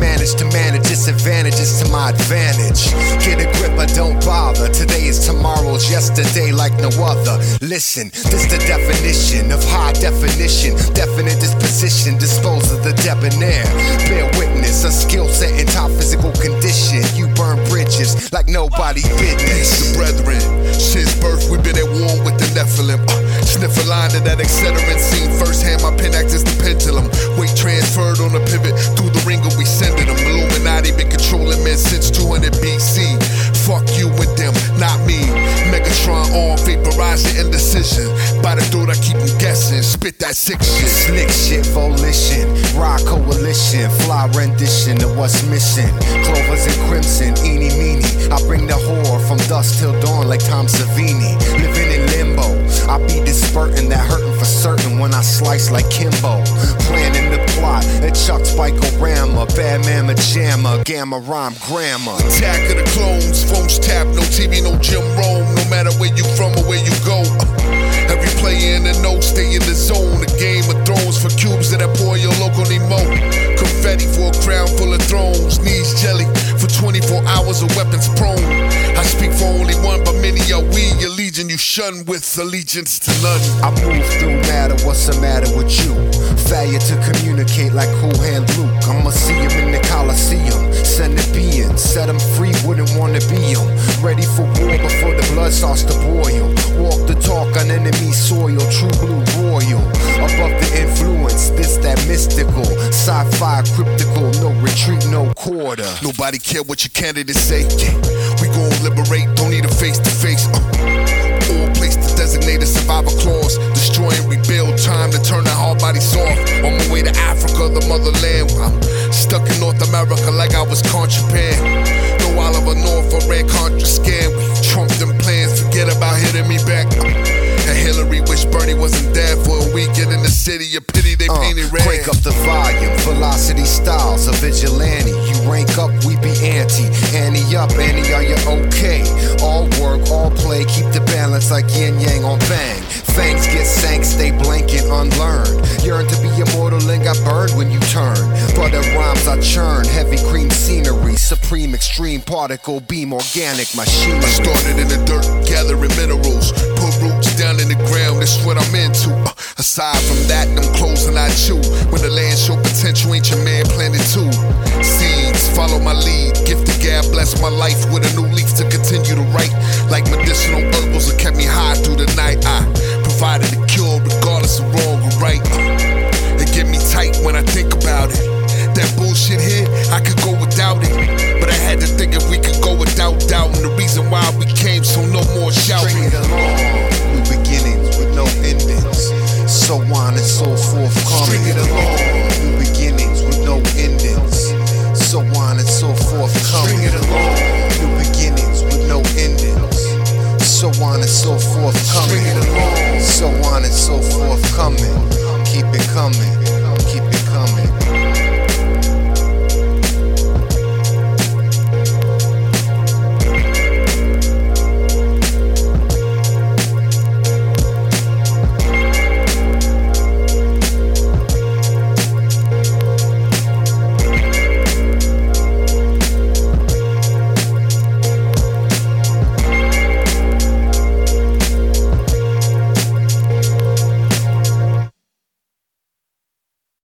Manage to manage disadvantages to my advantage. Get a grip I don't bother. Today is tomorrow's yesterday like no other. Listen, this the definition of high definition. Definite disposition, dispose of the debonair. Bear witness, a skill set in top physical condition. You burn bridges like nobody business. The brethren sniff a line of that accelerant scene. Firsthand, my pen acts as the pendulum. Weight transferred on a pivot. Through the ringer, we sending them. Illuminati been controlling men since 200 BC. Fuck you with them, not me. Megatron on, vaporizing indecision. By the throat, I keep them guessing. Spit that sick shit. Slick shit, volition, rock coalition, fly rendition of what's missing. Clovers and crimson, eeny meeny. I bring the horror from dusk till dawn like Tom Savini. Living in limbo, I be disperting that hurting for certain when I slice like Kimbo. Planning the plot, at Chuck Spikorama, Batman Majama, Gamma Rhyme Grammar. Attack of the clones, phones tap, no TV, no Jim Rome. No matter where you from or where you go. Uh, every player in the know, stay in the zone. A game of thrones for cubes that pour your local Nemo. Confetti for a crown full of thrones. Knees jelly for 24 hours of weapons prone. Shun with allegiance to none. I move through matter, what's the matter with you? Failure to communicate like Cool Hand Luke. I'ma see him in the Coliseum. Send the being, set him free, wouldn't wanna be him. Ready for war before the blood starts to boil. Walk the talk on enemy soil, true blue royal. Above the influence, this that mystical. Sci fi cryptical, no retreat, no quarter. Nobody care what your candidates say. Yeah, we gon' liberate, don't need a face to face. Place a survivor clause. Destroy and rebuild, time to turn the hard bodies off. On my way to Africa, the motherland. I'm stuck in North America like I was contraband. No Oliver North or Red Contra scan. We trumped them plans, forget about hitting me back. And Hillary wished Bernie wasn't dead for a weekend in the city. A pity they Uh, painted red. Crank up the volume, velocity styles, a vigilante. You rank up, we be anti. Annie up, Annie, are you okay? Like yin yang on bang. Fangs get sank, stay blank and unlearned. Yearn to be immortal and got burned when you turn. But the rhymes I churn, heavy cream scenery, supreme extreme particle beam, organic machinery. I started in the dirt, gathering minerals. Put roots down in the ground, that's what I'm into. Uh, aside from that, them clothes and I chew. When the land show potential, ain't your man planted too. Seeds, follow my lead. Gift the gab, bless my life with a new leaf to to